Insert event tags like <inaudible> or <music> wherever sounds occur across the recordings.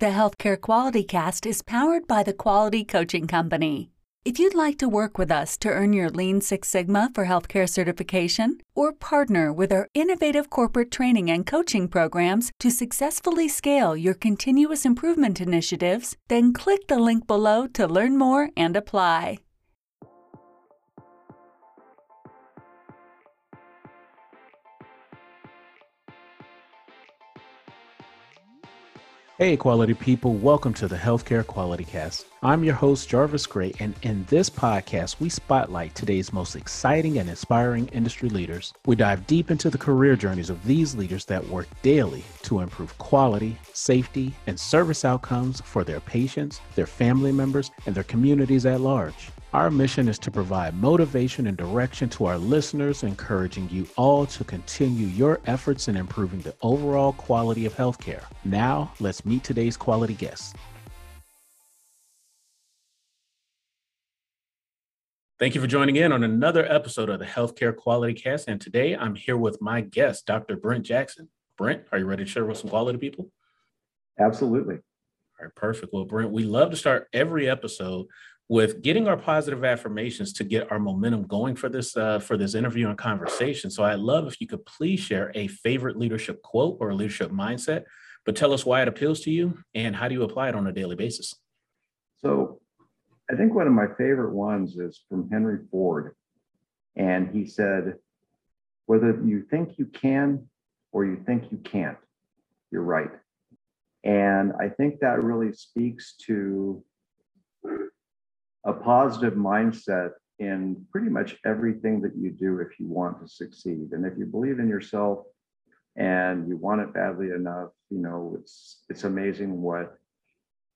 The Healthcare Quality Cast is powered by the Quality Coaching Company. If you'd like to work with us to earn your Lean Six Sigma for healthcare certification or partner with our innovative corporate training and coaching programs to successfully scale your continuous improvement initiatives, then click the link below to learn more and apply. Hey, quality people, welcome to the Healthcare Quality Cast. I'm your host, Jarvis Gray, and in this podcast, we spotlight today's most exciting and inspiring industry leaders. We dive deep into the career journeys of these leaders that work daily to improve quality, safety, and service outcomes for their patients, their family members, and their communities at large. Our mission is to provide motivation and direction to our listeners, encouraging you all to continue your efforts in improving the overall quality of healthcare. Now, let's meet today's quality guests. Thank you for joining in on another episode of the Healthcare Quality Cast. And today I'm here with my guest, Dr. Brent Jackson. Brent, are you ready to share with some quality people? Absolutely. All right, perfect. Well, Brent, we love to start every episode with getting our positive affirmations to get our momentum going for this uh, for this interview and conversation. So I'd love if you could please share a favorite leadership quote or a leadership mindset, but tell us why it appeals to you and how do you apply it on a daily basis. So I think one of my favorite ones is from Henry Ford. And he said, whether you think you can or you think you can't, you're right. And I think that really speaks to a positive mindset in pretty much everything that you do if you want to succeed. And if you believe in yourself and you want it badly enough, you know, it's it's amazing what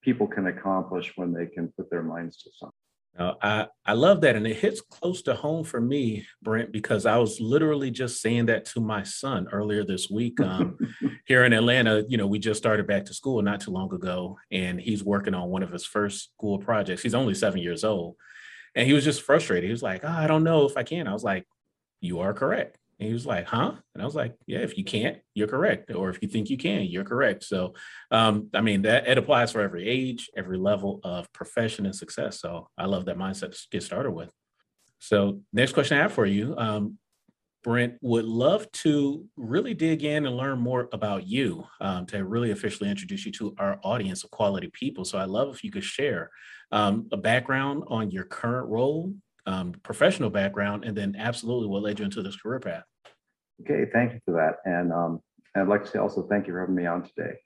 people can accomplish when they can put their minds to something. Now, I, I love that. And it hits close to home for me, Brent, because I was literally just saying that to my son earlier this week. Um, <laughs> here in Atlanta, you know, we just started back to school not too long ago, and he's working on one of his first school projects. He's only seven years old. And he was just frustrated. He was like, oh, I don't know if I can. I was like, you are correct. And he was like, huh? And I was like, yeah, if you can't, you're correct. Or if you think you can, you're correct. So, um, I mean, that it applies for every age, every level of profession and success. So I love that mindset to get started with. So next question I have for you, um, Brent, would love to really dig in and learn more about you um, to really officially introduce you to our audience of quality people. So I love if you could share um, a background on your current role, um, professional background, and then absolutely what led you into this career path. Okay, thank you for that. And um, I'd like to say also thank you for having me on today.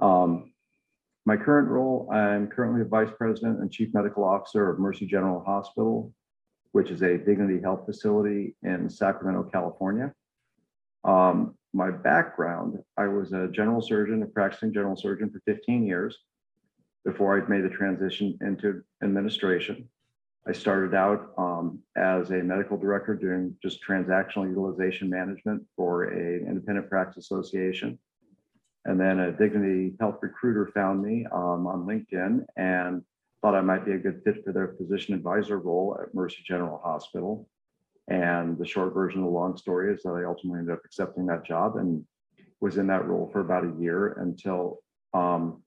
Um, my current role, I'm currently a Vice President and Chief Medical Officer of Mercy General Hospital, which is a Dignity Health facility in Sacramento, California. Um, my background, I was a general surgeon, a practicing general surgeon for 15 years before I'd made the transition into administration. I started out um, as a medical director doing just transactional utilization management for an independent practice association. And then a Dignity Health recruiter found me um, on LinkedIn and thought I might be a good fit for their physician advisor role at Mercy General Hospital. And the short version of the long story is that I ultimately ended up accepting that job and was in that role for about a year until um,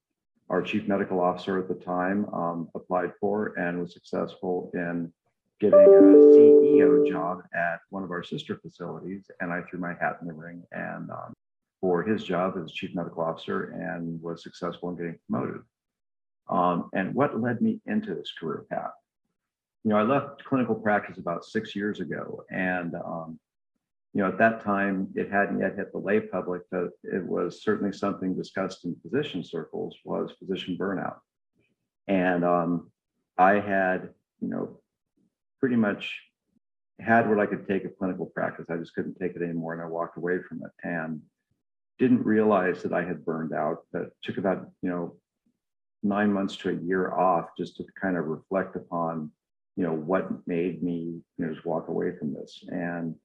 our chief medical officer at the time um, applied for and was successful in getting a CEO job at one of our sister facilities. And I threw my hat in the ring and um, for his job as chief medical officer and was successful in getting promoted. Um, and what led me into this career path? You know, I left clinical practice about six years ago, and um, you know, at that time, it hadn't yet hit the lay public, but it was certainly something discussed in physician circles was physician burnout. And um, I had, you know, pretty much had what I could take of clinical practice. I just couldn't take it anymore, and I walked away from it. And didn't realize that I had burned out. That took about, you know, nine months to a year off just to kind of reflect upon, you know, what made me, you know, just walk away from this. And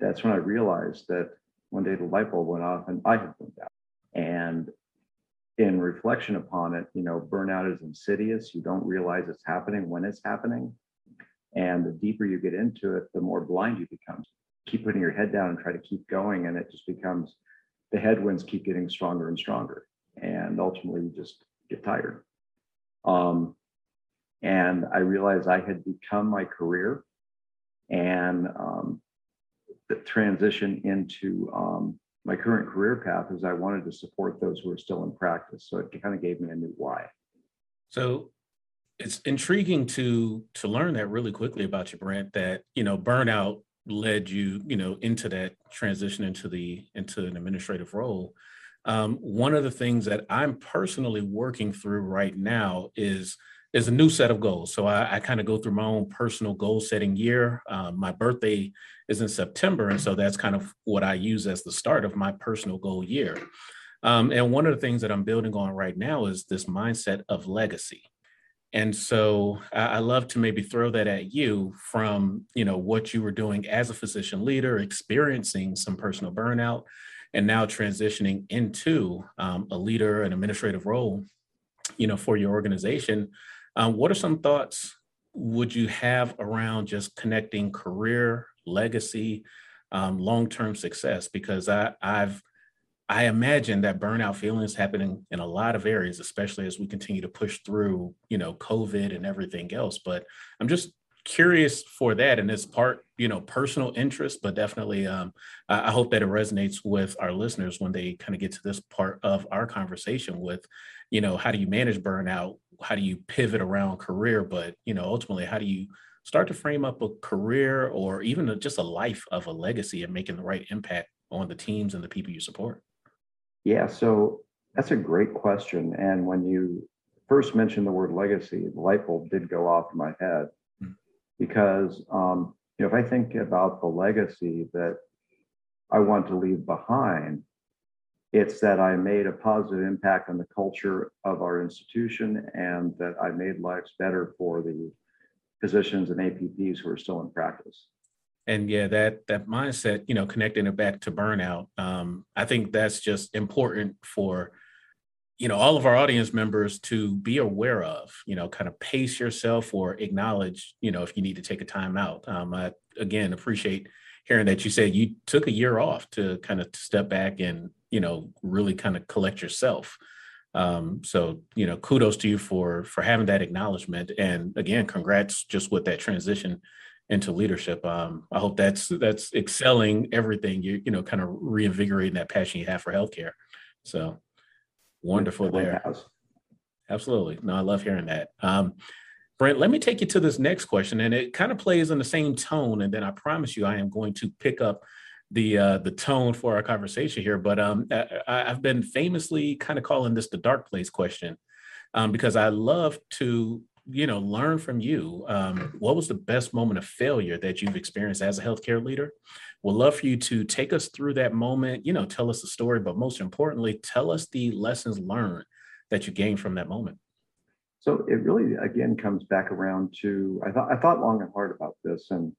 that's when I realized that one day the light bulb went off and I had burned out. And in reflection upon it, you know, burnout is insidious. You don't realize it's happening when it's happening. And the deeper you get into it, the more blind you become. Keep putting your head down and try to keep going. And it just becomes the headwinds keep getting stronger and stronger. And ultimately, you just get tired. Um, and I realized I had become my career and um, the transition into um, my current career path is I wanted to support those who are still in practice. So it kind of gave me a new why. So it's intriguing to to learn that really quickly about you, Brent. That you know burnout led you you know into that transition into the into an administrative role. Um, one of the things that I'm personally working through right now is is a new set of goals. So I, I kind of go through my own personal goal setting year. Um, my birthday is in September, and so that's kind of what I use as the start of my personal goal year. Um, and one of the things that I'm building on right now is this mindset of legacy. And so I, I love to maybe throw that at you from you know what you were doing as a physician leader, experiencing some personal burnout, and now transitioning into um, a leader, an administrative role, you know, for your organization. Um, what are some thoughts would you have around just connecting career, legacy, um, long-term success? Because I, I've I imagine that burnout feelings happening in a lot of areas, especially as we continue to push through, you know, COVID and everything else. But I'm just curious for that, and it's part, you know, personal interest, but definitely, um, I hope that it resonates with our listeners when they kind of get to this part of our conversation with, you know, how do you manage burnout? How do you pivot around career? But you know, ultimately, how do you start to frame up a career or even a, just a life of a legacy and making the right impact on the teams and the people you support? Yeah, so that's a great question. And when you first mentioned the word legacy, the light bulb did go off in my head mm. because, um, you know, if I think about the legacy that I want to leave behind, it's that I made a positive impact on the culture of our institution and that I made lives better for the physicians and APPs who are still in practice. And yeah that that mindset you know connecting it back to burnout um, i think that's just important for you know all of our audience members to be aware of you know kind of pace yourself or acknowledge you know if you need to take a time out um, i again appreciate hearing that you said you took a year off to kind of step back and you know really kind of collect yourself um, so you know kudos to you for for having that acknowledgement and again congrats just with that transition into leadership. Um, I hope that's that's excelling everything you you know, kind of reinvigorating that passion you have for healthcare. So wonderful there. Absolutely. No, I love hearing that. Um, Brent, let me take you to this next question, and it kind of plays in the same tone. And then I promise you, I am going to pick up the uh, the tone for our conversation here. But um, I, have been famously kind of calling this the dark place question um, because I love to you know learn from you um, what was the best moment of failure that you've experienced as a healthcare leader we'd love for you to take us through that moment you know tell us the story but most importantly tell us the lessons learned that you gained from that moment so it really again comes back around to i thought i thought long and hard about this and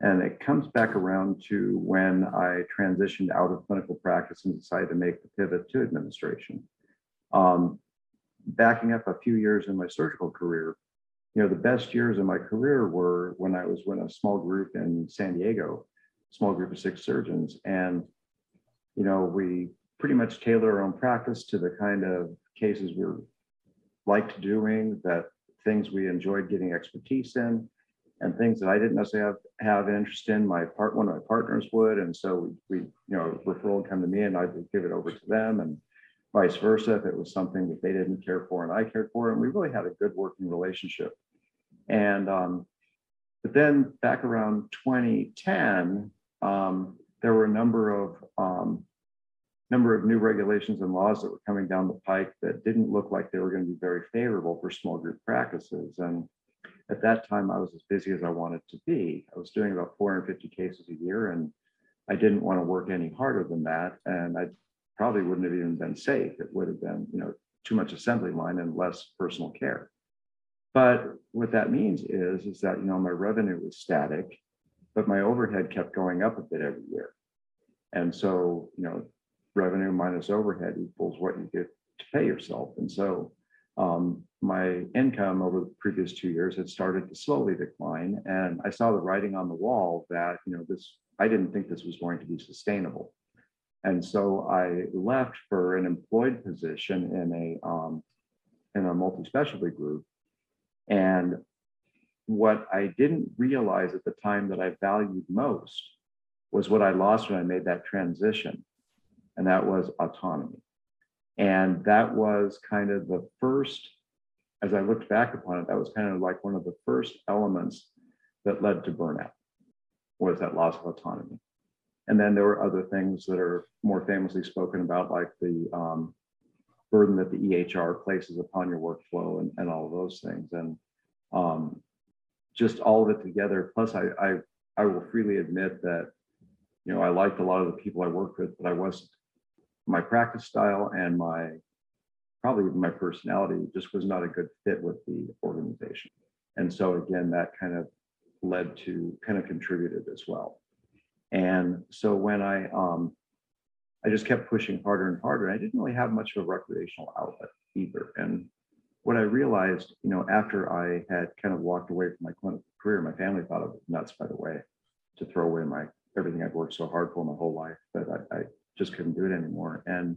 and it comes back around to when i transitioned out of clinical practice and decided to make the pivot to administration um, backing up a few years in my surgical career, you know, the best years of my career were when I was in a small group in San Diego, small group of six surgeons. And, you know, we pretty much tailor our own practice to the kind of cases we liked doing, that things we enjoyed getting expertise in, and things that I didn't necessarily have, have interest in. My part, one of my partners would, and so we, we you know, referral would come to me, and I would give it over to them, and vice versa if it was something that they didn't care for and I cared for. And we really had a good working relationship. And um, but then back around 2010, um, there were a number of um, number of new regulations and laws that were coming down the pike that didn't look like they were going to be very favorable for small group practices. And at that time, I was as busy as I wanted to be. I was doing about 450 cases a year, and I didn't want to work any harder than that. And I probably wouldn't have even been safe. It would have been, you know, too much assembly line and less personal care. But what that means is, is that, you know, my revenue was static, but my overhead kept going up a bit every year. And so, you know, revenue minus overhead equals what you get to pay yourself. And so um, my income over the previous two years had started to slowly decline. And I saw the writing on the wall that, you know, this, I didn't think this was going to be sustainable. And so I left for an employed position in a um, a multi-specialty group. And what I didn't realize at the time that I valued most was what I lost when I made that transition, and that was autonomy. And that was kind of the first, as I looked back upon it, that was kind of like one of the first elements that led to burnout was that loss of autonomy. And then there were other things that are more famously spoken about, like the um, burden that the EHR places upon your workflow and, and all of those things. And um, just all of it together. Plus, I, I, I will freely admit that, you know, I liked a lot of the people I worked with, but I wasn't, my practice style and my, probably my personality just was not a good fit with the organization. And so again, that kind of led to, kind of contributed as well. And so when I, um, I just kept pushing harder and harder. And I didn't really have much of a recreational outlet either. And what I realized, you know, after I had kind of walked away from my clinical career, my family thought it was nuts, by the way, to throw away my everything I'd worked so hard for my whole life, but I, I just couldn't do it anymore. And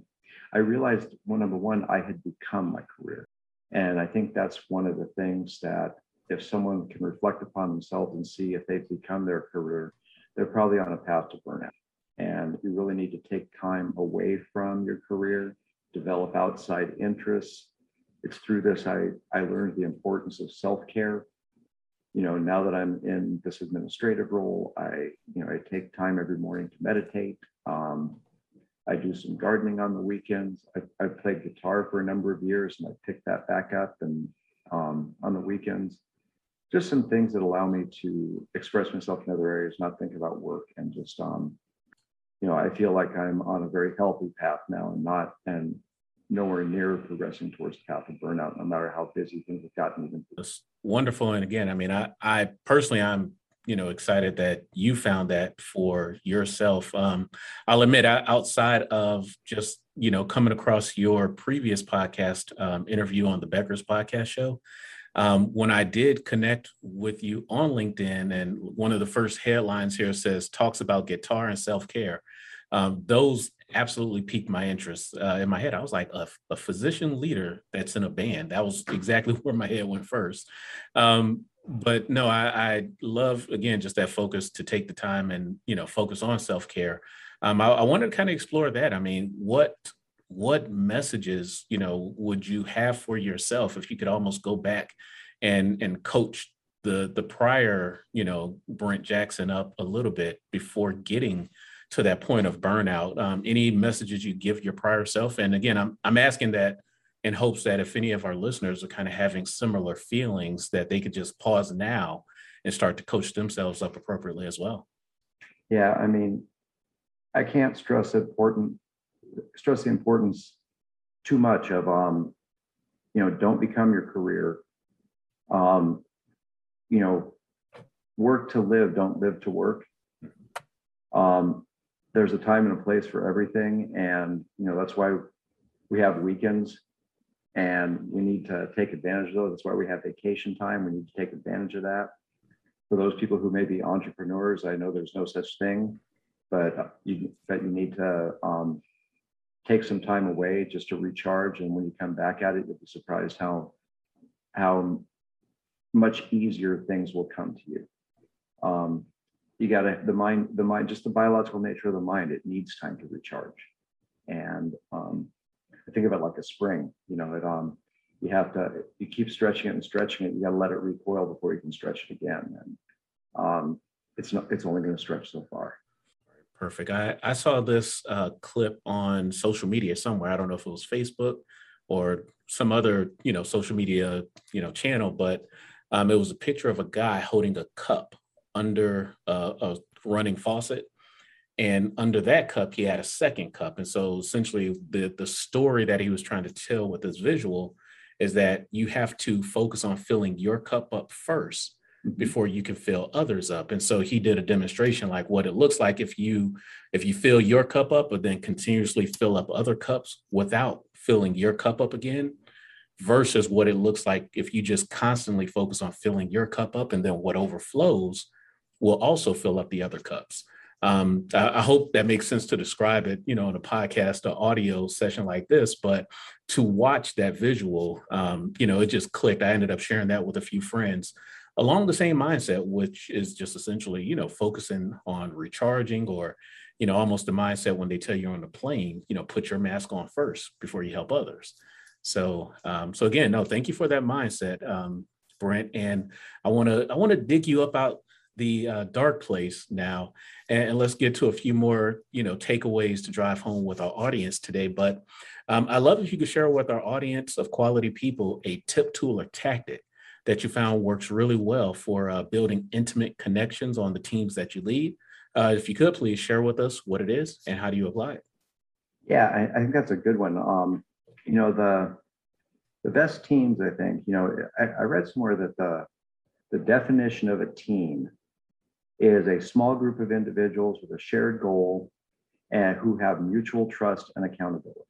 I realized, well, number one, I had become my career. And I think that's one of the things that if someone can reflect upon themselves and see if they've become their career, they're probably on a path to burnout. And you really need to take time away from your career, develop outside interests. It's through this I, I learned the importance of self-care. You know, now that I'm in this administrative role, I, you know, I take time every morning to meditate. Um, I do some gardening on the weekends. I, I played guitar for a number of years and I picked that back up and um, on the weekends just some things that allow me to express myself in other areas, not think about work and just um, you know, I feel like I'm on a very healthy path now and not and nowhere near progressing towards the path of burnout, no matter how busy things have gotten even. That's wonderful. And again, I mean, I I personally I'm you know excited that you found that for yourself um i'll admit outside of just you know coming across your previous podcast um, interview on the becker's podcast show um, when I did connect with you on LinkedIn, and one of the first headlines here says talks about guitar and self care, um, those absolutely piqued my interest. Uh, in my head, I was like, a, a, physician leader that's in a band. That was exactly <laughs> where my head went first. But no, I, I, love again just that focus to take the time and you know focus on self care. Um, I, I wanted to kind of explore that. I mean, what what messages you know would you have for yourself if you could almost go back and and coach the the prior you know Brent Jackson up a little bit before getting to that point of burnout um, any messages you give your prior self and again I'm I'm asking that in hopes that if any of our listeners are kind of having similar feelings that they could just pause now and start to coach themselves up appropriately as well yeah I mean I can't stress important stress the importance too much of um, you know, don't become your career. Um, you know, work to live, don't live to work. Um, there's a time and a place for everything, and you know that's why we have weekends, and we need to take advantage of those. That's why we have vacation time. We need to take advantage of that. For those people who may be entrepreneurs, I know there's no such thing, but you but you need to um, take some time away just to recharge. And when you come back at it, you'll be surprised how how much easier things will come to you. Um, you got to the mind, the mind, just the biological nature of the mind. It needs time to recharge, and um, I think of it like a spring. You know, it um, you have to you keep stretching it and stretching it. You got to let it recoil before you can stretch it again, and um, it's not. It's only going to stretch so far. Perfect. I, I saw this uh, clip on social media somewhere. I don't know if it was Facebook or some other, you know, social media, you know, channel, but um, it was a picture of a guy holding a cup under uh, a running faucet. And under that cup, he had a second cup. And so essentially the, the story that he was trying to tell with this visual is that you have to focus on filling your cup up first Mm-hmm. before you can fill others up and so he did a demonstration like what it looks like if you if you fill your cup up but then continuously fill up other cups without filling your cup up again versus what it looks like if you just constantly focus on filling your cup up and then what overflows will also fill up the other cups um, I, I, hope that makes sense to describe it, you know, in a podcast or audio session like this. But to watch that visual, um, you know, it just clicked. I ended up sharing that with a few friends along the same mindset, which is just essentially, you know, focusing on recharging or, you know, almost the mindset when they tell you on the plane, you know, put your mask on first before you help others. So, um, so again, no, thank you for that mindset, um, Brent. And I want to, I want to dig you up out the uh, dark place now, and, and, let's get to a few more, you know, takeaways to drive home with our audience today. But um, I love if you could share with our audience of quality people a tip, tool, or tactic that you found works really well for uh, building intimate connections on the teams that you lead. Uh, if you could please share with us what it is and how do you apply it? Yeah, I, I think that's a good one. Um, you know, the the best teams, I think, you know, I, I read somewhere that the the definition of a team is a small group of individuals with a shared goal and who have mutual trust and accountability.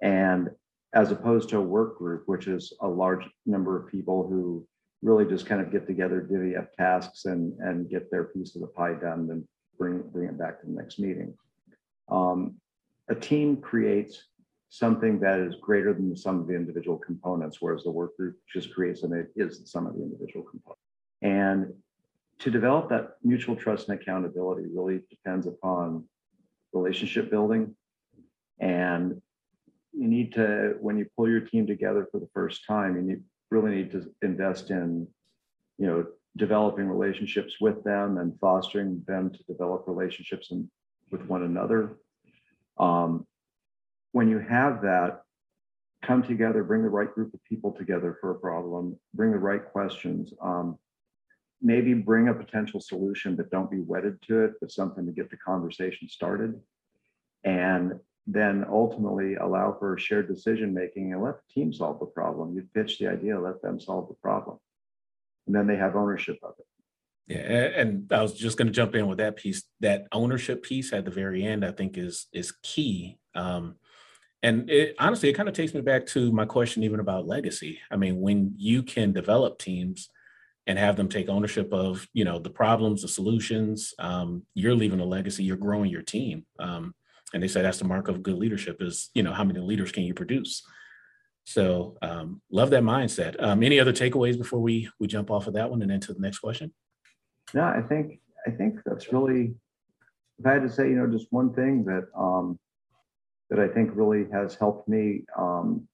And as opposed to a work group, which is a large number of people who really just kind of get together, divvy up tasks and, and get their piece of the pie done, and bring, bring it back to the next meeting. Um, a team creates something that is greater than the sum of the individual components, whereas the work group just creates and it is the sum of the individual components. And to develop that mutual trust and accountability really depends upon relationship building. And you need to when you pull your team together for the first time you really need to invest in you know developing relationships with them and fostering them to develop relationships in, with one another. Um, when you have that come together bring the right group of people together for a problem bring the right questions um, maybe bring a potential solution but don't be wedded to it but something to get the conversation started and then ultimately allow for shared decision making and let the team solve the problem. You pitch the idea, let them solve the problem. And then they have ownership of it. Yeah, and I was just going to jump in with that piece. That ownership piece at the very end, I think, is is key. Um, and it, honestly, it kind of takes me back to my question, even about legacy. I mean, when you can develop teams and have them take ownership of, you know, the problems, the solutions, um, you're leaving a legacy. You're growing your team. Um, and they say that's the mark of good leadership is you know how many leaders can you produce so um, love that mindset um, any other takeaways before we we jump off of that one and into the next question no i think i think that's really if i had to say you know just one thing that um that i think really has helped me um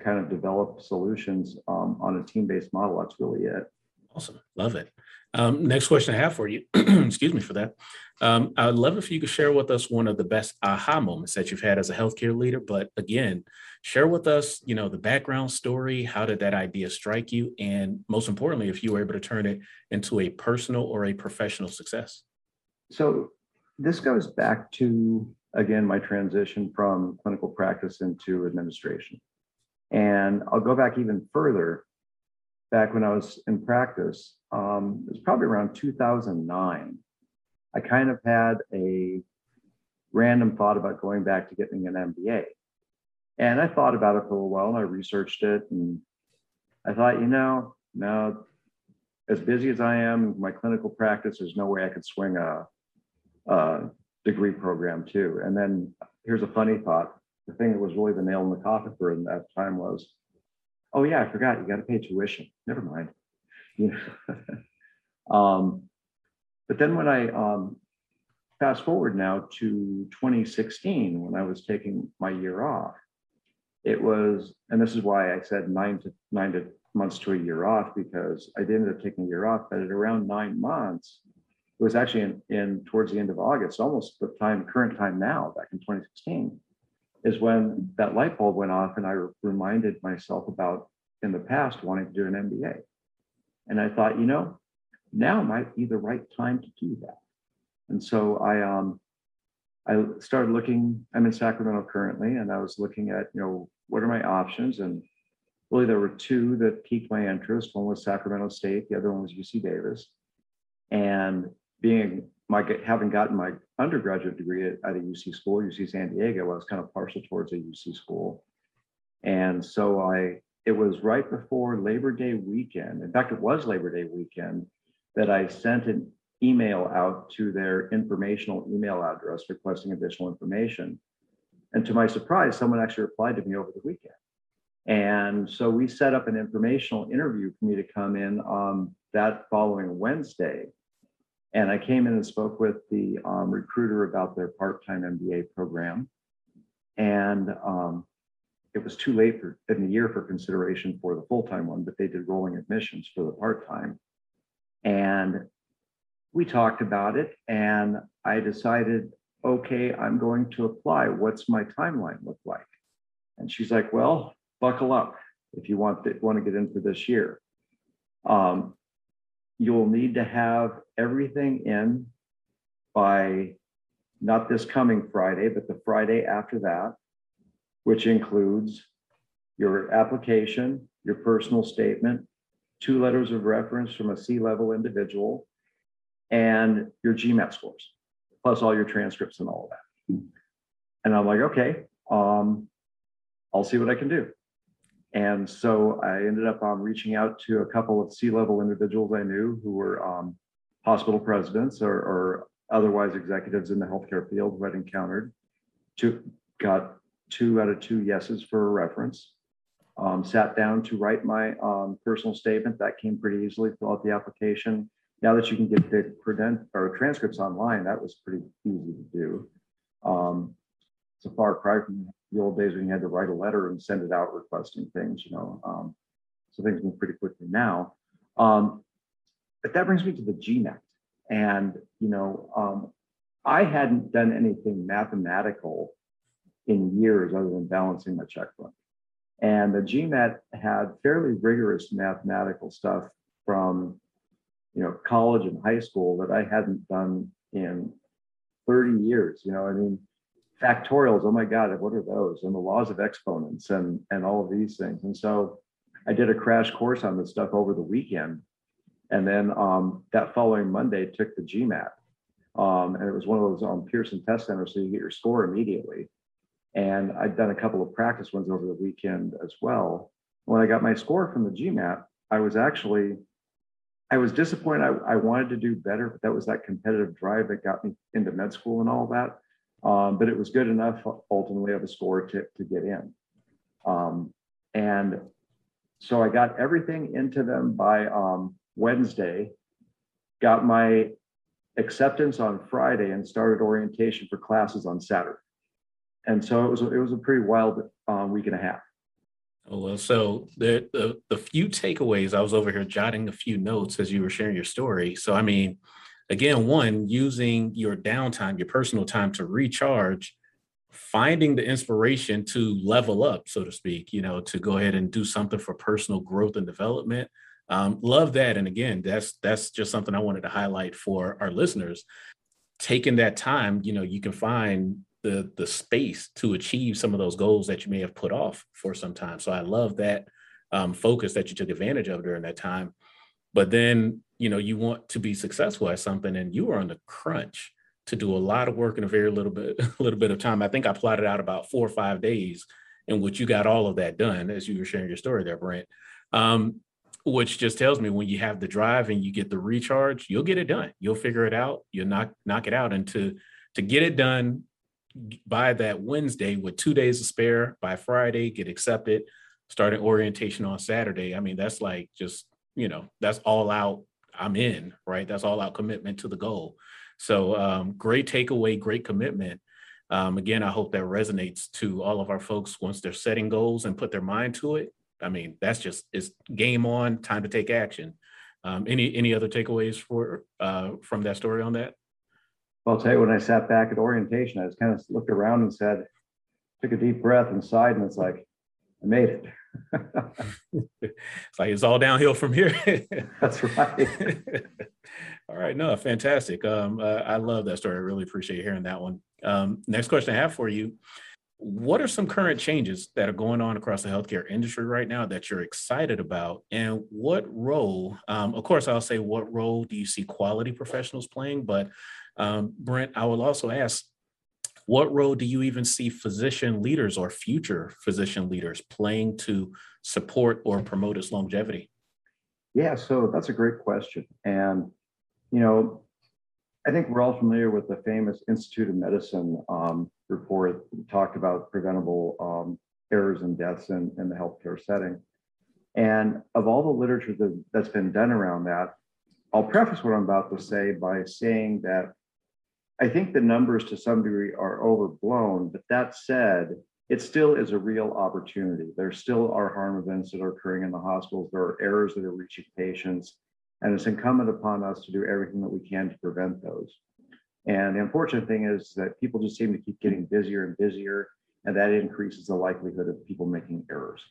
kind of develop solutions um, on a team-based model that's really it awesome love it um, next question I have for you, <clears throat> excuse me for that. Um, I'd love if you could share with us one of the best aha moments that you've had as a healthcare leader. But again, share with us, you know, the background story. How did that idea strike you? And most importantly, if you were able to turn it into a personal or a professional success. So this goes back to, again, my transition from clinical practice into administration. And I'll go back even further back when I was in practice, um, it was probably around 2009. I kind of had a random thought about going back to getting an MBA. And I thought about it for a while and I researched it. And I thought, you know, now as busy as I am in my clinical practice, there's no way I could swing a, a degree program too. And then here's a funny thought. The thing that was really the nail in the coffin for at that time was oh yeah, I forgot you got to pay tuition. Never mind. You <laughs> know? um, but then when I um, fast forward now to 2016, when I was taking my year off, it was, and this is why I said nine to nine to months to a year off because I did end up taking a year off, but at around nine months, it was actually in, in towards the end of August, almost the time, current time now, back in 2016 is when that light bulb went off and I reminded myself about in the past wanting to do an MBA. And I thought, you know, now might be the right time to do that. And so I um I started looking, I'm in Sacramento currently, and I was looking at, you know, what are my options? And really there were two that piqued my interest. One was Sacramento State, the other one was UC Davis. And being my having gotten my undergraduate degree at, at a UC school, UC San Diego, I was kind of partial towards a UC school. And so I it was right before Labor Day weekend. In fact, it was Labor Day weekend that I sent an email out to their informational email address requesting additional information. And to my surprise, someone actually replied to me over the weekend. And so we set up an informational interview for me to come in on that following Wednesday. And I came in and spoke with the um, recruiter about their part-time MBA program. And um, it was too late for, in the year for consideration for the full-time one, but they did rolling admissions for the part-time. And we talked about it and I decided, okay, I'm going to apply. What's my timeline look like? And she's like, well, buckle up if you want to, want to get into this year. Um, you'll need to have everything in by not this coming Friday, but the Friday after that, which includes your application, your personal statement, two letters of reference from a C-level individual, and your GMAT scores, plus all your transcripts and all of that. And I'm like, okay, um, I'll see what I can do. And so I ended up um, reaching out to a couple of C-level individuals I knew who were um, hospital presidents or, or, otherwise executives in the healthcare field who I'd encountered. Two, got two out of two yeses for a reference. Um, sat down to write my um, personal statement. That came pretty easily. Fill out the application. Now that you can get the credent or transcripts online, that was pretty easy to do. Um, it's a far cry from the old days when you had to write a letter and send it out requesting things, you know. Um, so things move pretty quickly now. Um, but that brings me to the GMAT. And, you know, um, I hadn't done anything mathematical in years other than balancing my checkbook. And the GMAT had fairly rigorous mathematical stuff from, you know, college and high school that I hadn't done in 30 years. You know, I mean, factorials, oh my God, what are those? And the laws of exponents and, and all of these things. And so I did a crash course on this stuff over the weekend. And then um, that following Monday took the GMAT. Um, and it was one of those um, Pearson test centers, so you get your score immediately. And I'd done a couple of practice ones over the weekend as well. When I got my score from the GMAT, I was actually, I was disappointed. I, I wanted to do better, but that was that competitive drive that got me into med school and all that. Um, but it was good enough ultimately of a score to, to get in. Um, and so I got everything into them by um, Wednesday, got my acceptance on Friday and started orientation for classes on Saturday. And so it was, it was a pretty wild um, week and a half. Oh, well, so the, the the few takeaways, I was over here jotting a few notes as you were sharing your story. So I mean, again, one, using your downtime, your personal time to recharge, finding the inspiration to level up, so to speak, you know, to go ahead and do something for personal growth and development. Um, love that. And again, that's that's just something I wanted to highlight for our listeners. Taking that time, you know, you can find the the space to achieve some of those goals that you may have put off for some time. So I love that um, focus that you took advantage of during that time. But then you know you want to be successful at something and you are on the crunch to do a lot of work in a very little bit a <laughs> little bit of time. I think i plotted out about four or five days in which you got all of that done as you were sharing your story there brent um, which just tells me when you have the drive and you get the recharge you'll get it done. You'll figure it out. You'll knock knock it out. And to to get it done by that wednesday with two days to spare by friday get accepted start an orientation on saturday i mean that's like just you know that's all out I'm in, right? That's all out commitment to the goal. So um, great takeaway, great commitment. Um, again, I hope that resonates to all of our folks once they're setting goals and put their mind to it. I mean, that's just it's game on, time to take action. Um, any any other takeaways for uh, from that story on that? Well, I'll tell you, when I sat back at orientation, I just kind of looked around and said, took a deep breath sighed, and it's like, I made it. It's like it's all downhill from here. <laughs> That's right. <laughs> all right, no, fantastic. Um, uh, I love that story. I really appreciate hearing that one. Um, next question I have for you: What are some current changes that are going on across the healthcare industry right now that you're excited about, and what role? Um, of course, I'll say what role do you see quality professionals playing, but um, Brent, I will also ask what role do you even see physician leaders or future physician leaders playing to support or promote its longevity? Yeah, so that's a great question. And, you know, I think we're all familiar with the famous Institute of Medicine um, report that talked about preventable um, errors and deaths in, in the healthcare setting. And of all the literature that, that's been done around that, I'll preface what I'm about to say by saying that I think the numbers to some degree are overblown, but that said, it still is a real opportunity. There still are harm events that are occurring in the hospitals. There are errors that are reaching patients. And it's incumbent upon us to do everything that we can to prevent those. And the unfortunate thing is that people just seem to keep getting busier and busier, and that increases the likelihood of people making errors.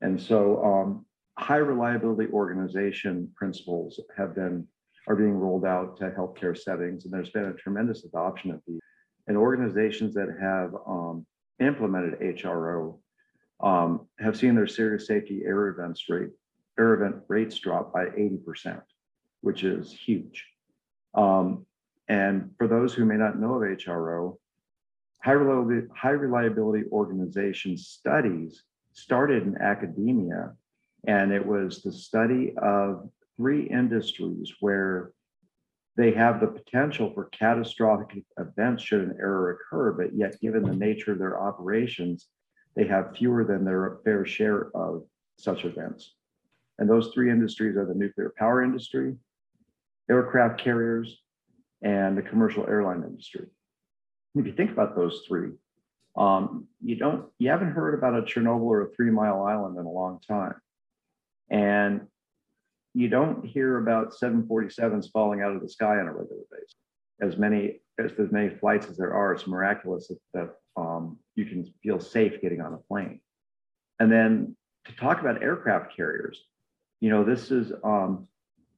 And so um, high reliability organization principles have been are being rolled out to healthcare settings, and there's been a tremendous adoption of these. And organizations that have um, implemented HRO um, have seen their serious safety error events rate error event rates drop by 80%, which is huge. Um, and for those who may not know of HRO, high reliability, high reliability organization studies started in academia, and it was the study of three industries where they have the potential for catastrophic events should an error occur, but yet given the nature of their operations, they have fewer than their fair share of such events. And those three industries are the nuclear power industry, aircraft carriers, and the commercial airline industry. If you think about those three, um, you don't, you haven't heard about a Chernobyl or a Three Mile Island in a long time, and you don't hear about 747s falling out of the sky on a regular basis. As many as as many flights as there are, it's miraculous that, that um, you can feel safe getting on a plane. And then to talk about aircraft carriers, you know, this is um,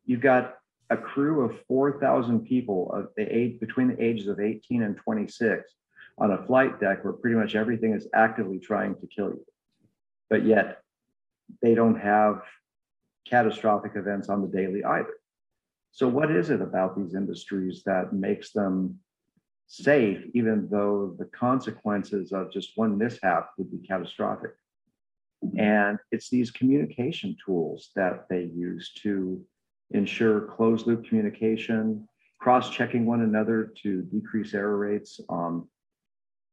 you've got a crew of 4,000 people of the age between the ages of 18 and 26 on a flight deck where pretty much everything is actively trying to kill you. But yet they don't have catastrophic events on the daily either. So what is it about these industries that makes them safe, even though the consequences of just one mishap would be catastrophic? And it's these communication tools that they use to ensure closed loop communication, cross checking one another to decrease error rates. Um,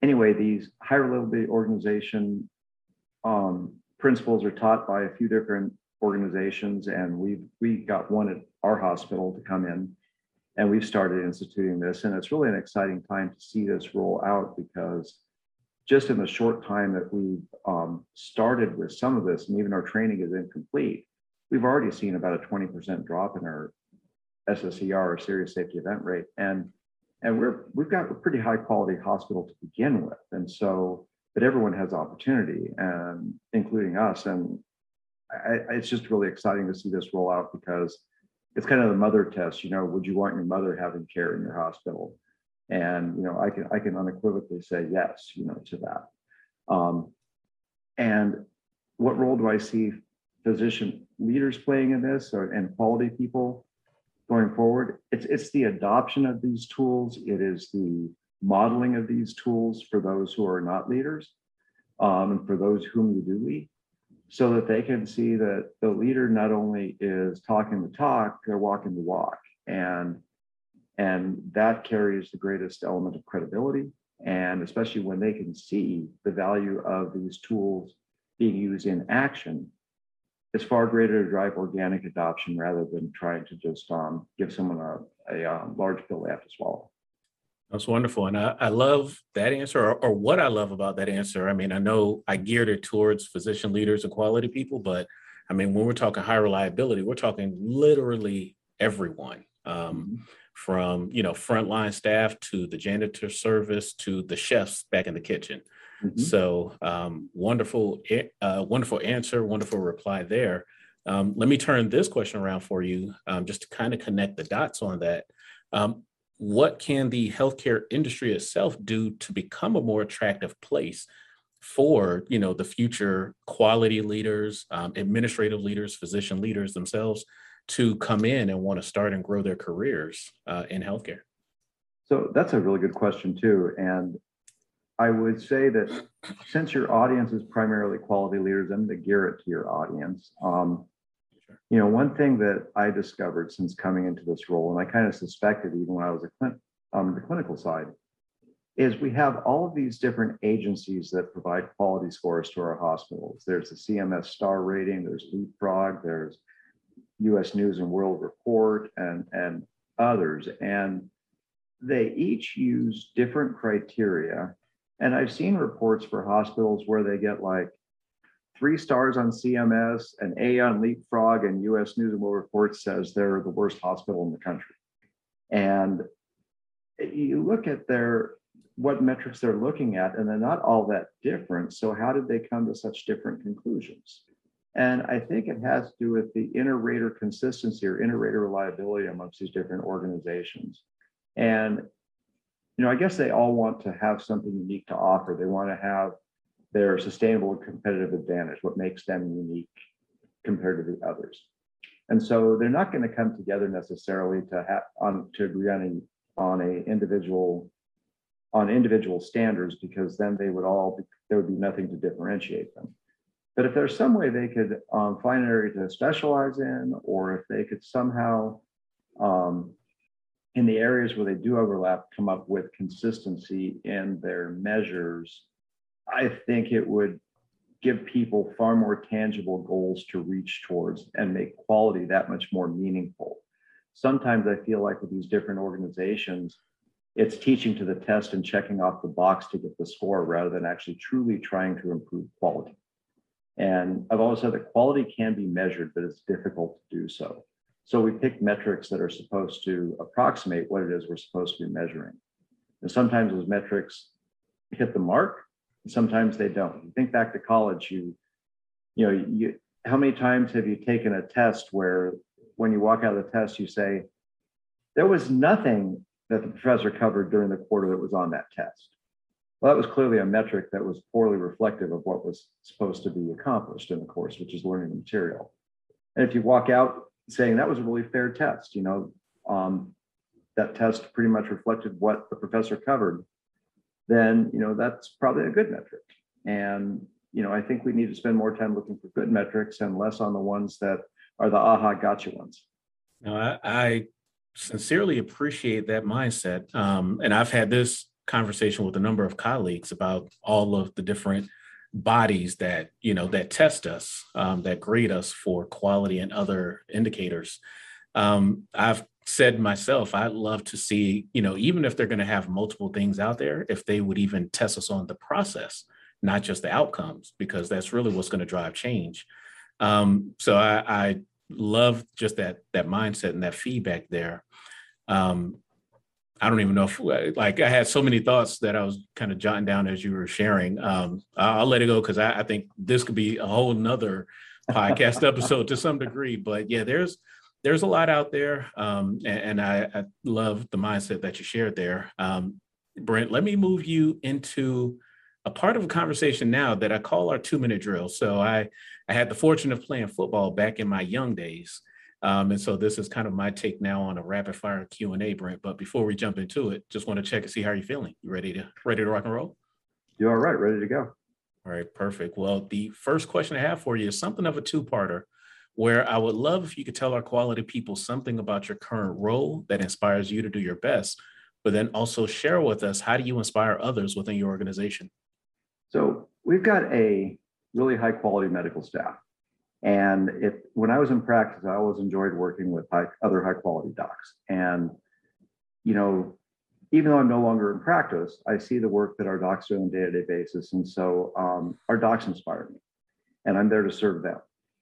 anyway, these higher level organization um, principles are taught by a few different organizations, and we we got one at our hospital to come in, and we've started instituting this, and it's really an exciting time to see this roll out because just in the short time that we've um, started with some of this, and even our training is incomplete, we've already seen about a 20% drop in our SSER, or serious safety event rate, and and we're we've got a pretty high quality hospital to begin with, and so but everyone has opportunity, and including us, and I, it's just really exciting to see this roll out because it's kind of the mother test. You know, would you want your mother having care in your hospital? And you know, I can I can unequivocally say yes. You know, to that. Um, and what role do I see physician leaders playing in this, or and quality people going forward? It's it's the adoption of these tools. It is the modeling of these tools for those who are not leaders, um, and for those whom you do lead so that they can see that the leader not only is talking the talk, they're walking the walk. And and that carries the greatest element of credibility. And especially when they can see the value of these tools being used in action, it's far greater to drive organic adoption rather than trying to just um, give someone a, a, um, large pill they have to swallow. That's wonderful. And I, I love that answer, or, or, what I love about that answer. I mean, I know I geared it towards physician leaders and quality people, but I mean, when we're talking high reliability, we're talking literally everyone um, mm-hmm. from, you know, frontline staff to the janitor service to the chefs back in the kitchen. Mm-hmm. So um, wonderful, uh, wonderful answer, wonderful reply there. Um, let me turn this question around for you, um, just to kind of connect the dots on that. Um, what can the healthcare industry itself do to become a more attractive place for you know the future quality leaders um, administrative leaders physician leaders themselves to come in and want to start and grow their careers uh, in healthcare? So that's a really good question too and i would say that since your audience is primarily quality leaders i'm going to gear it to your audience. Um, You know, one thing that I discovered since coming into this role, and I kind of suspected even when I was on the clinical side, is we have all of these different agencies that provide quality scores to our hospitals. There's the CMS star rating, there's Leapfrog, there's US News and World Report and, and others. And they each use different criteria. And I've seen reports for hospitals where they get like three stars on CMS, an A on Leapfrog, and US News and World Report says they're the worst hospital in the country. And you look at their what metrics they're looking at, and they're not all that different. So how did they come to such different conclusions? And I think it has to do with the inter-rater consistency or inter-rater reliability amongst these different organizations. And, you know, I guess they all want to have something unique to offer. They want to have their sustainable competitive advantage, what makes them unique compared to the others. And so they're not going to come together necessarily to have on to agree on a on a individual on individual standards because then they would all be, there would be nothing to differentiate them. But if there's some way they could um, find an area to specialize in, or if they could somehow, um, in the areas where they do overlap, come up with consistency in their measures, I think it would give people far more tangible goals to reach towards and make quality that much more meaningful. Sometimes I feel like with these different organizations, it's teaching to the test and checking off the box to get the score rather than actually truly trying to improve quality. And I've always said that quality can be measured, but it's difficult to do so. So we pick metrics that are supposed to approximate what it is we're supposed to be measuring. And sometimes those metrics hit the mark, sometimes they don't. You think back to college, you, you know, you how many times have you taken a test where when you walk out of the test, you say, there was nothing that the professor covered during the quarter that was on that test. Well, that was clearly a metric that was poorly reflective of what was supposed to be accomplished in the course, which is learning the material. And if you walk out saying that was a really fair test, you know, um, that test pretty much reflected what the professor covered, then you know that's probably a good metric. And you know, I think we need to spend more time looking for good metrics and less on the ones that are the aha gotcha ones. No, I, I sincerely appreciate that mindset. Um, and I've had this conversation with a number of colleagues about all of the different bodies that you know that test us um, that grade us for quality and other indicators um, i've said myself i'd love to see you know even if they're going to have multiple things out there if they would even test us on the process not just the outcomes because that's really what's going to drive change um, so I, I love just that that mindset and that feedback there um, I don't even know if like I had so many thoughts that I was kind of jotting down as you were sharing. Um, I'll let it go because I, I, think this could be a whole nother podcast episode to some degree. But yeah, there's there's a lot out there, um, and, and I, I, love the mindset that you shared there. Um, Brent, let me move you into a part of a conversation now that I call our two minute drill. So I I had the fortune of playing football back in my young days. Um, and so this is kind of my take now on a rapid fire Q and A, Brent. But before we jump into it, just want to check and see how you're feeling. You ready to ready to rock and roll? You all right? Ready to go? All right, perfect. Well, the first question I have for you is something of a two-parter, where I would love if you could tell our quality people something about your current role that inspires you to do your best, but then also share with us how do you inspire others within your organization. So we've got a really high quality medical staff. And when I was in practice, I always enjoyed working with high, other high quality docs. And you know, even though I'm no longer in practice, I see the work that our docs do on a day-to-day basis, and so um, our docs inspire me, and I'm there to serve them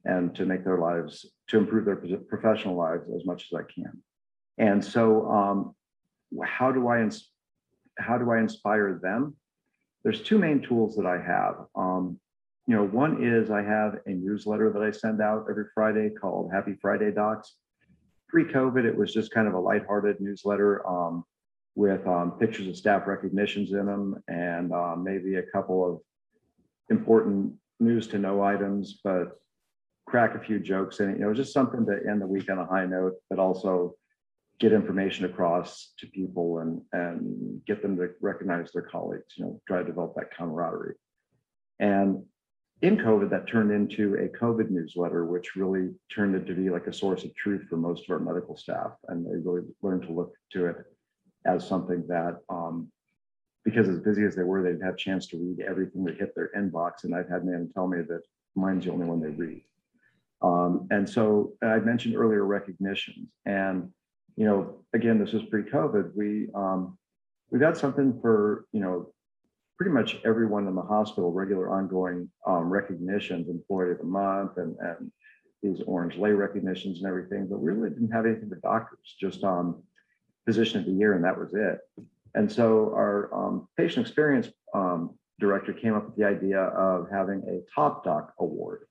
and to make their lives to improve their professional lives as much as I can. And so, um, how do I how do I inspire them? There's two main tools that I have. Um, you know, one is I have a newsletter that I send out every Friday called Happy Friday Docs. Pre-COVID, it was just kind of a lighthearted newsletter um, with um, pictures of staff recognitions in them and um, maybe a couple of important news to know items, but crack a few jokes in it. You know, just something to end the week on a high note, but also get information across to people and and get them to recognize their colleagues. You know, try to develop that camaraderie. And in COVID, that turned into a COVID newsletter, which really turned it to be like a source of truth for most of our medical staff. And they really learned to look to it as something that, um, because as busy as they were, they'd have a chance to read everything that hit their inbox. And I've had men tell me that mine's the only one they read. Um, and so I mentioned earlier recognitions. And, you know, again, this was pre-COVID. We um, we've got something for, you know, pretty much everyone in the hospital, regular ongoing um, recognitions, employee of the month and, and these orange lay recognitions and everything, but we really didn't have anything for doctors, just um, physician of the year, and that was it. And so our um, patient experience um, director came up with the idea of having a top doc award.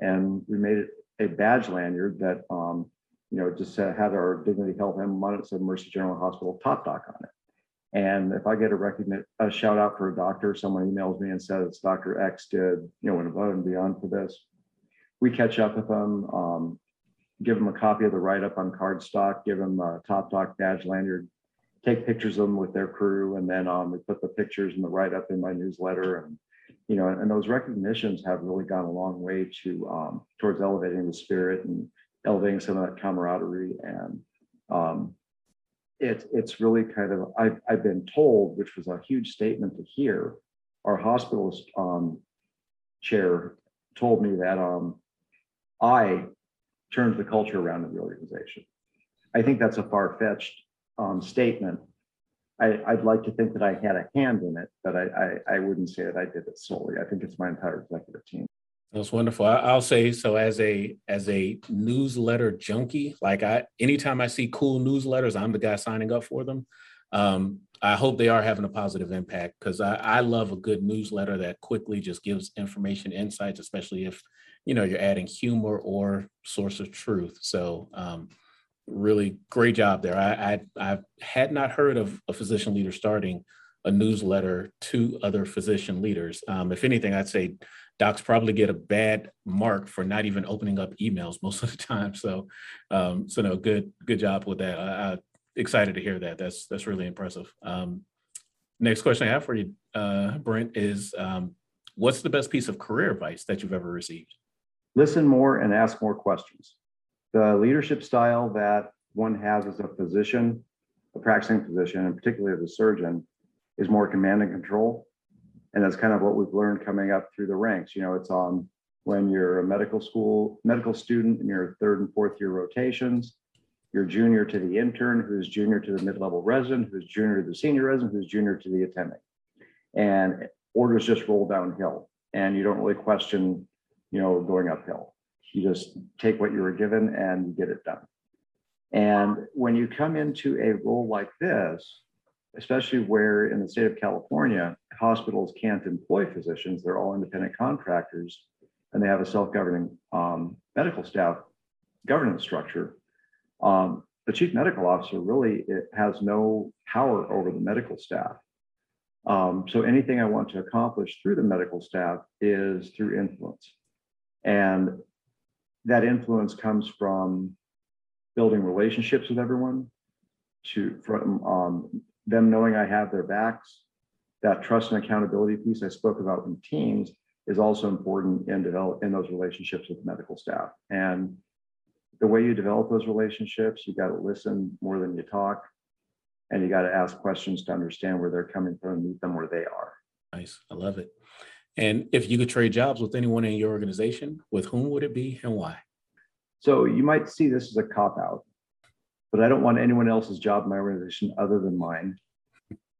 And we made it a badge lanyard that, um, you know, just had our Dignity Health emblem on it, said Mercy General Hospital top doc on it. And if I get a recognition, a shout out for a doctor, someone emails me and says Dr. X did, you know, went above and beyond for this. We catch up with them, um, give them a copy of the write up on cardstock, give them a top doc badge lanyard, take pictures of them with their crew, and then um, we put the pictures and the write up in my newsletter. And you know, and those recognitions have really gone a long way to um, towards elevating the spirit and elevating some of that camaraderie and um, it, it's really kind of, I've, I've been told, which was a huge statement to hear, our hospitalist um, chair told me that um, I turned the culture around in the organization. I think that's a far fetched um, statement. I, would like to think that I had a hand in it, but I, I, I wouldn't say that I did it solely. I think it's my entire executive team. That's wonderful. I, will say so as a as a newsletter junkie. Like I, anytime I see cool newsletters, I'm the guy signing up for them. Um, I hope they are having a positive impact because I, I love a good newsletter that quickly just gives information, insights, especially if you know you're adding humor or source of truth. So um, really great job there. I, I I had not heard of a physician leader starting a newsletter to other physician leaders. Um, if anything, I'd say docs probably get a bad mark for not even opening up emails <laughs> most of the time. So, um, so no, good, good job with that. I, I excited to hear that. That's that's really impressive. Um, next question I have for you, uh, Brent, is um, what's the best piece of career advice that you've ever received? Listen more and ask more questions. The leadership style that one has as a physician, a practicing physician, and particularly as a surgeon, is more command and control and that's kind of what we've learned coming up through the ranks. You know, it's on when you're a medical school medical student in your third and fourth year rotations. You're junior to the intern, who's junior to the mid-level resident, who's junior to the senior resident, who's junior to the attending, and orders just roll downhill, and you don't really question, you know, going uphill. You just take what you were given and you get it done. And when you come into a role like this, especially where in the state of California, hospitals can't employ physicians. They're all independent contractors and they have a self-governing um, medical staff governance structure. Um, the chief medical officer really has no power over the medical staff. Um, so anything I want to accomplish through the medical staff is through influence. And that influence comes from building relationships with everyone, to from um, them knowing I have their backs, that trust and accountability piece I spoke about in teams is also important in develop in those relationships with medical staff. And the way you develop those relationships, you got to listen more than you talk, and you got to ask questions to understand where they're coming from meet them where they are. Nice, I love it. And if you could trade jobs with anyone in your organization, with whom would it be and why? So you might see this as a cop out, but I don't want anyone else's job in my organization other than mine.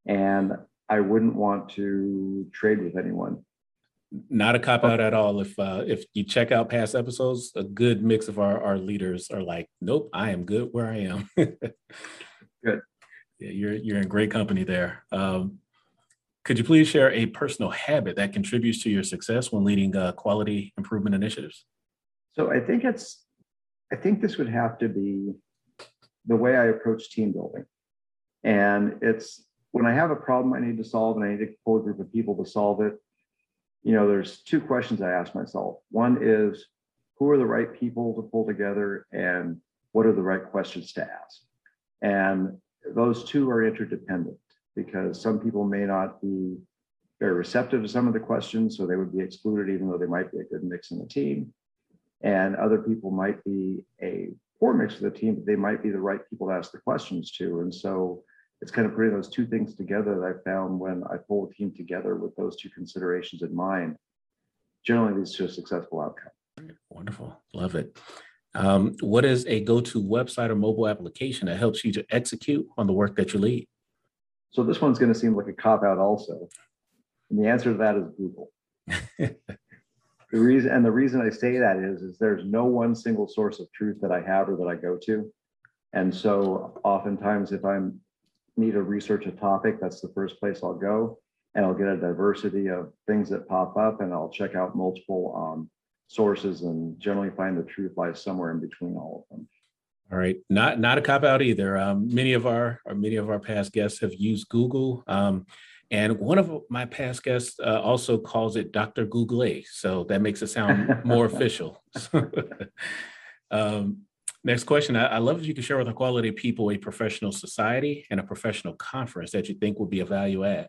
And I wouldn't want to trade with anyone. Not a cop out at all. If uh, if you check out past episodes, a good mix of our, our leaders are like, nope, I am good where I am. <laughs> good. Yeah, you're you're in great company there. Um, could you please share a personal habit that contributes to your success when leading uh, quality improvement initiatives? So I think it's, I think this would have to be the way I approach team building. And it's when I have a problem I need to solve and I need to pull a group of people to solve it, you know, there's two questions I ask myself. One is who are the right people to pull together and what are the right questions to ask? And those two are interdependent because some people may not be very receptive to some of the questions, so they would be excluded even though they might be a good mix in the team. And other people might be a poor mix of the team, but they might be the right people to ask the questions to. And so it's kind of putting those two things together that I found when I pull a team together with those two considerations in mind, generally leads to a successful outcome. Wonderful. Love it. Um, what is a go-to website or mobile application that helps you to execute on the work that you lead? So this one's going to seem like a cop out also. And the answer to that is Google. <laughs> the reason and the reason I say that is is there's no one single source of truth that I have or that I go to. And so oftentimes if I'm need to research a topic, that's the first place I'll go. And I'll get a diversity of things that pop up and I'll check out multiple um, sources and generally find the truth lies somewhere in between all of them. All right, not not a cop out either. Um, many of our or many of our past guests have used Google, um, and one of my past guests uh, also calls it Dr. Google. So that makes it sound more <laughs> official. <laughs> um, next question: I, I love if you can share with our quality people a professional society and a professional conference that you think would be a value add.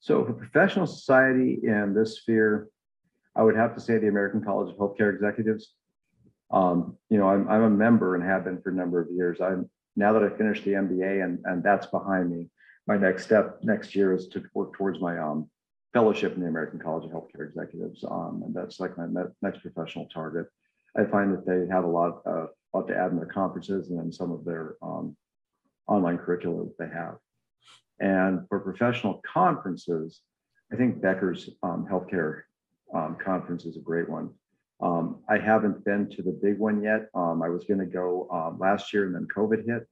So, for professional society in this sphere, I would have to say the American College of Healthcare Executives. Um, you know, I'm, I'm a member and have been for a number of years. I'm now that I finished the MBA and, and that's behind me. My next step next year is to work towards my um, fellowship in the American College of Healthcare Executives. Um, and that's like my next professional target. I find that they have a lot, uh, lot to add in their conferences and then some of their um, online curricula that they have. And for professional conferences, I think Becker's um, healthcare um, conference is a great one. Um, I haven't been to the big one yet. Um, I was going to go um, last year and then COVID hit.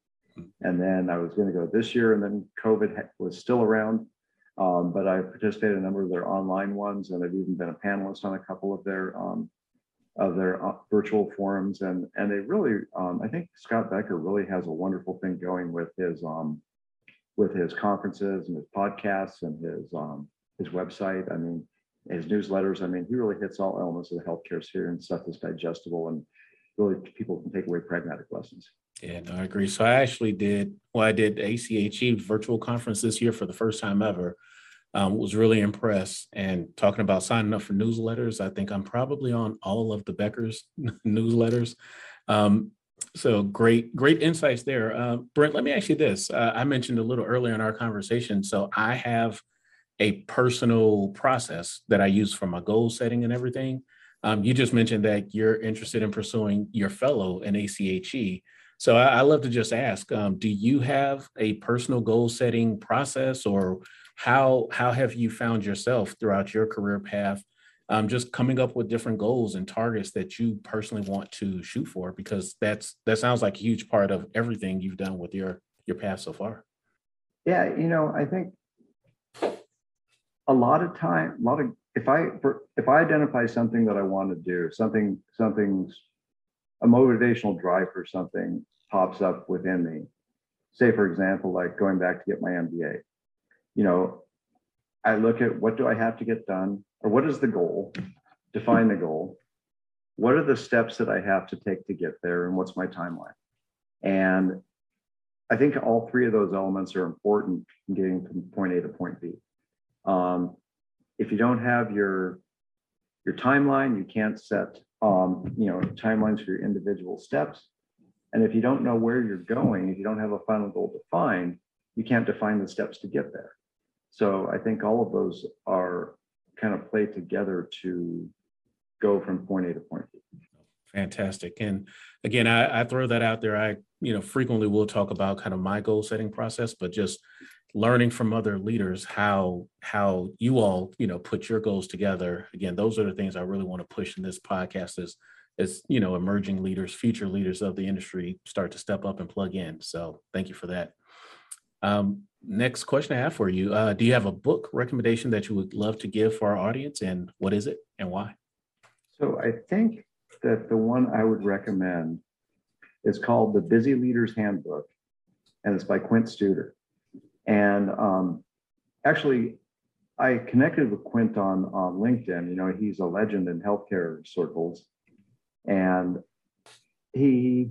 And then I was going to go this year and then COVID was still around. Um, but I participated in a number of their online ones and I've even been a panelist on a couple of their um, of their uh, virtual forums. And, and they really, um, I think Scott Becker really has a wonderful thing going with his with his conferences and his podcasts and his his website. I mean, his newsletters. I mean, he really hits all elements of the healthcare sphere and stuff that's digestible and really people can take away pragmatic lessons. Yeah, no, I agree. So I actually did, well, I did ACHE virtual conference this year for the first time ever. Um, was really impressed and talking about signing up for newsletters. I think I'm probably on all of the Becker's <laughs> newsletters. Um, so great, great insights there. Uh, Brent, let me ask you this. Uh, I mentioned a little earlier in our conversation. So I have a personal process that I use for my goal setting and everything. Um, you just mentioned that you're interested in pursuing your fellow in ACHE. So I, I love to just ask, um, do you have a personal goal setting process or how, how have you found yourself throughout your career path um, just coming up with different goals and targets that you personally want to shoot for because that's that sounds like a huge part of everything you've done with your your path so far yeah you know i think a lot of time, a lot of if I for if I identify something that I want to do, something something's a motivational drive for something pops up within me. Say, for example, like going back to get my MBA. You know, I look at what do I have to get done, or what is the goal? Define the goal. What are the steps that I have to take to get there, and what's my timeline? And I think all three of those elements are important in getting from point A to point B. Um, if you don't have your your timeline, you can't set um, you know timelines for your individual steps. And if you don't know where you're going, if you don't have a final goal defined, you can't define the steps to get there. So I think all of those are kind of play together to go from point A to point B. Fantastic. And again, I, I throw that out there. I, you know, frequently will talk about kind of my goal setting process, but just learning from other leaders how how you all you know put your goals together. Again those are the things i really want to push in this podcast as as you know emerging leaders future leaders of the industry start to step up and plug in. So thank you for that. Um, next question i have for you uh, do you have a book recommendation that you would love to give for our audience and what is it and why? So i think that the one i would recommend is called the busy leaders handbook and it's by quint studer and um, actually, I connected with Quint on, on LinkedIn. You know, he's a legend in healthcare circles. And he,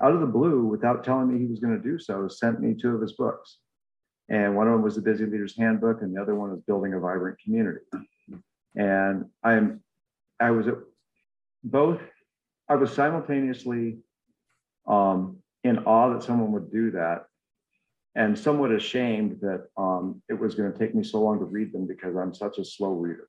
out of the blue, without telling me he was going to do so, sent me two of his books. And one of them was the Busy Leaders Handbook, and the other one was Building a Vibrant Community. And I'm, I was at both, I was simultaneously um, in awe that someone would do that and somewhat ashamed that um, it was going to take me so long to read them because I'm such a slow reader.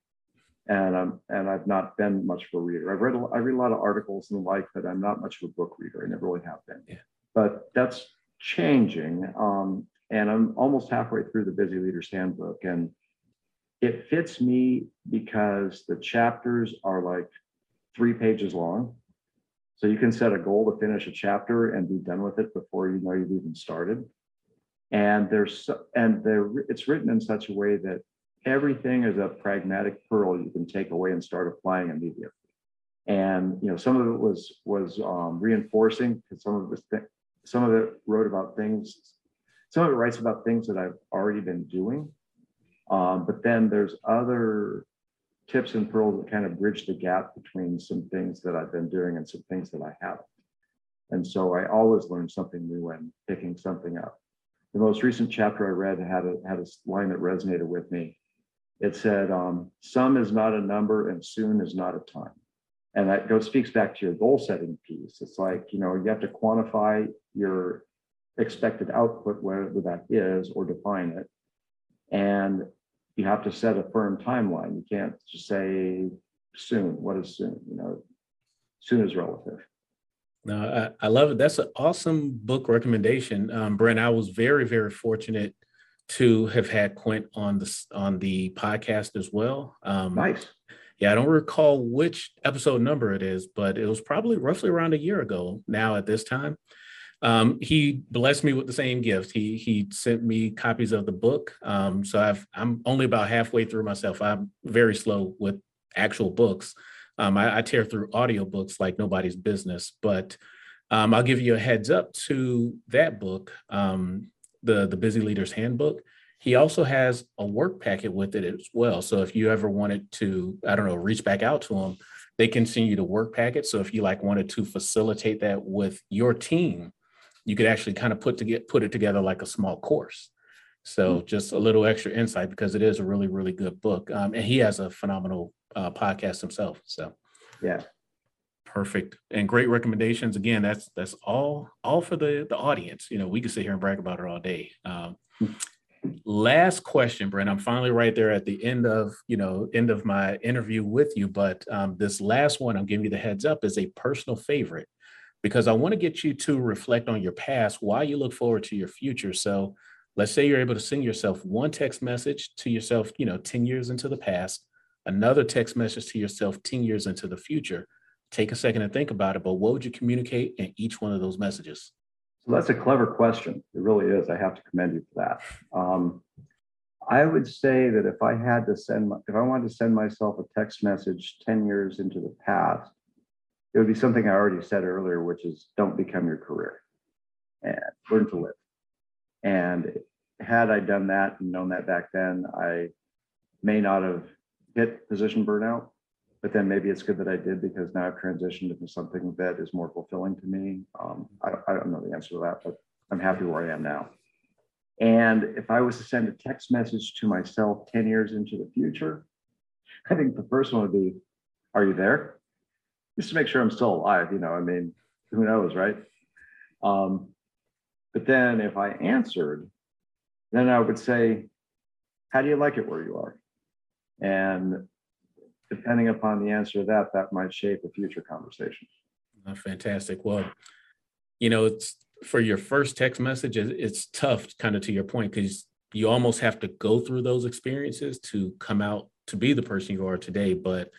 And I'm and I've not been much of a reader. I've read a, I read a lot of articles and the like, but I'm not much of a book reader. I never really have been. Yeah. But that's changing. Um, and I'm almost halfway through the Busy Leaders Handbook, and it fits me because the chapters are like three pages long. So you can set a goal to finish a chapter and be done with it before you know you've even started. And there's and there it's written in such a way that everything is a pragmatic pearl you can take away and start applying immediately. And you know, some of it was was um, reinforcing because some of it was th- some of it wrote about things, some of it writes about things that I've already been doing. Um, but then there's other tips and pearls that kind of bridge the gap between some things that I've been doing and some things that I haven't. And so I always learn something new when picking something up. The most recent chapter I read had a had a line that resonated with me. It said, um, "Some is not a number, and soon is not a time." And that goes speaks back to your goal setting piece. It's like you know you have to quantify your expected output, whatever that is, or define it, and you have to set a firm timeline. You can't just say soon. What is soon? You know, soon is relative. No, I, I love it. That's an awesome book recommendation, um, Brent. I was very, very fortunate to have had Quint on the on the podcast as well. Um, nice. Yeah, I don't recall which episode number it is, but it was probably roughly around a year ago now at this time. Um, he blessed me with the same gift. He he sent me copies of the book. Um, so I've I'm only about halfway through myself. I'm very slow with actual books. Um, I, I, tear through audiobooks like nobody's business, but um, I'll give you a heads up to that book, um, the the Busy Leaders Handbook. He also has a work packet with it as well. So if you ever wanted to, I don't know, reach back out to him, they can send you the work packet. So if you like wanted to facilitate that with your team, you could actually kind of put to get put it together like a small course. So mm-hmm. just a little extra insight because it is a really really good book, um, and he has a phenomenal uh, podcast himself. So yeah, perfect and great recommendations. Again, that's that's all all for the the audience. You know, we could sit here and brag about it all day. Um, last question, Brent. I'm finally right there at the end of you know end of my interview with you, but um, this last one, I'm giving you the heads up, is a personal favorite because I want to get you to reflect on your past why you look forward to your future. So let's say you're able to send yourself one text message to yourself, you know, 10 years into the past, another text message to yourself 10 years into the future. Take a second and think about it, but what would you communicate in each one of those messages? So that's a clever question. It really is. I have to commend you for that. Um, I would say that if I had to send, if I wanted to send myself a text message 10 years into the past, it would be something I already said earlier, which is don't become your career and learn to live. And had I done that and known that back then, I may not have hit physician burnout, but then maybe it's good that I did because now I've transitioned into something that is more fulfilling to me. Um, I, I don't know the answer to that, but I'm happy where I am now. And if I was to send a text message to myself 10 years into the future, I think the first one would be, Are you there? just to make sure I'm still alive. You know, I mean, who knows, right? Um, but then if I answered, then I would say, how do you like it where you are? And depending upon the answer to that, that might shape a future conversation. Oh, fantastic. Well, you know, it's for your first text message, it's tough, kind of to your point, because you almost have to go through those experiences to come out to be the person you are today. But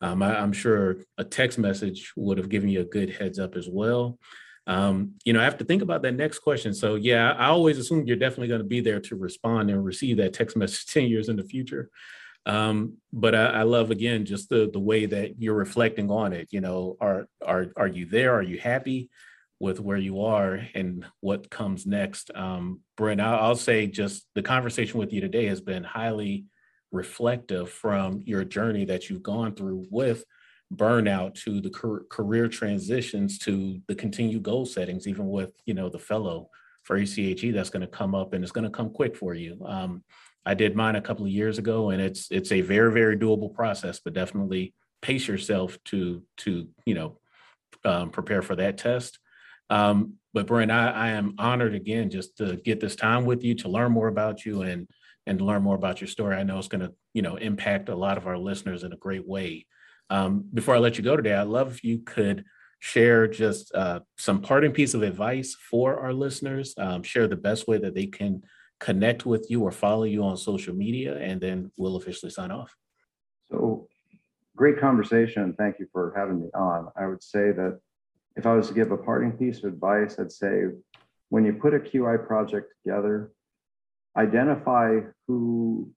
um, I, am sure a text message would have given you a good heads up as well. Um, you know, I have to think about that next question. So, yeah, I always assume you're definitely going to be there to respond and receive that text <laughs> message 10 years in the future. Um, but I, I, love again just the the way that you're reflecting on it. You know, are are are you there? Are you happy with where you are and what comes next? Um, Brent, I'll, I'll say just the conversation with you today has been highly reflective from your journey that you've gone through with burnout to the career transitions to the continued goal settings even with you know the fellow for ACHE that's going to come up and it's going to come quick for you. Um, I did mine a couple of years ago, and it's it's a very very doable process, but definitely pace yourself to to you know um, prepare for that test. Um, but Brent, I, I am honored again just to get this time with you to learn more about you and and to learn more about your story. I know it's going to you know impact a lot of our listeners in a great way. Um, before I let you go today, I'd love if you could share just uh, some parting piece of advice for our listeners. Um, share the best way that they can connect with you or follow you on social media, and then we'll officially sign off. So great conversation. Thank you for having me on. I would say that if I was to give a parting piece of advice, I'd say when you put a QI project together, identify who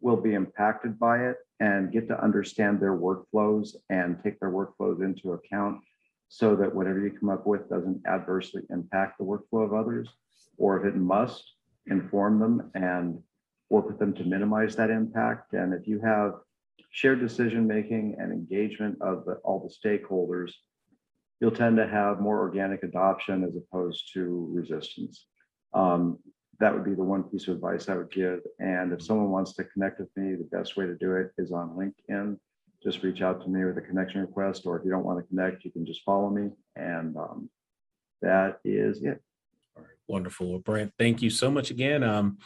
will be impacted by it and get to understand their workflows and take their workflows into account so that whatever you come up with doesn't adversely impact the workflow of others. Or if it must, inform them and work with them to minimize that impact. And if you have shared decision making and engagement of the, all the stakeholders, you'll tend to have more organic adoption as opposed to resistance. Um, that would be the one piece of advice I would give. And if someone wants to connect with me, the best way to do it is on LinkedIn. Just reach out to me with a connection request, or if you don't want to connect, you can just follow me. And um, that is it. Wonderful. Brent, thank you so much again. Um,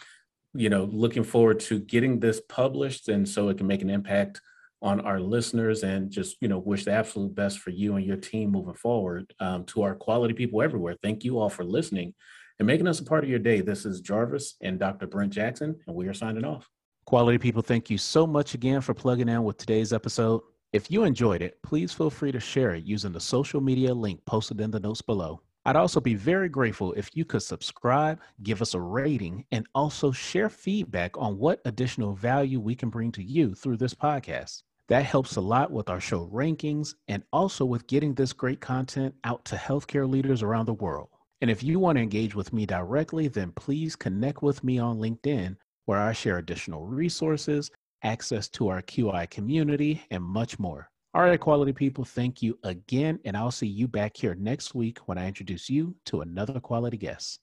you know, looking forward to getting this published and so it can make an impact on our listeners and just, you know, wish the absolute best for you and your team moving forward. Um, to our quality people everywhere, thank you all for listening and making us a part of your day. This is Jarvis and Dr. Brent Jackson, and we are signing off. Quality people, thank you so much again for plugging in with today's episode. If you enjoyed it, please feel free to share it using the social media link posted in the notes below. I'd also be very grateful if you could subscribe, give us a rating, and also share feedback on what additional value we can bring to you through this podcast. That helps a lot with our show rankings and also with getting this great content out to healthcare leaders around the world. And if you want to engage with me directly, then please connect with me on LinkedIn, where I share additional resources, access to our QI community, and much more. All right, quality people, thank you again. And I'll see you back here next week when I introduce you to another quality guest.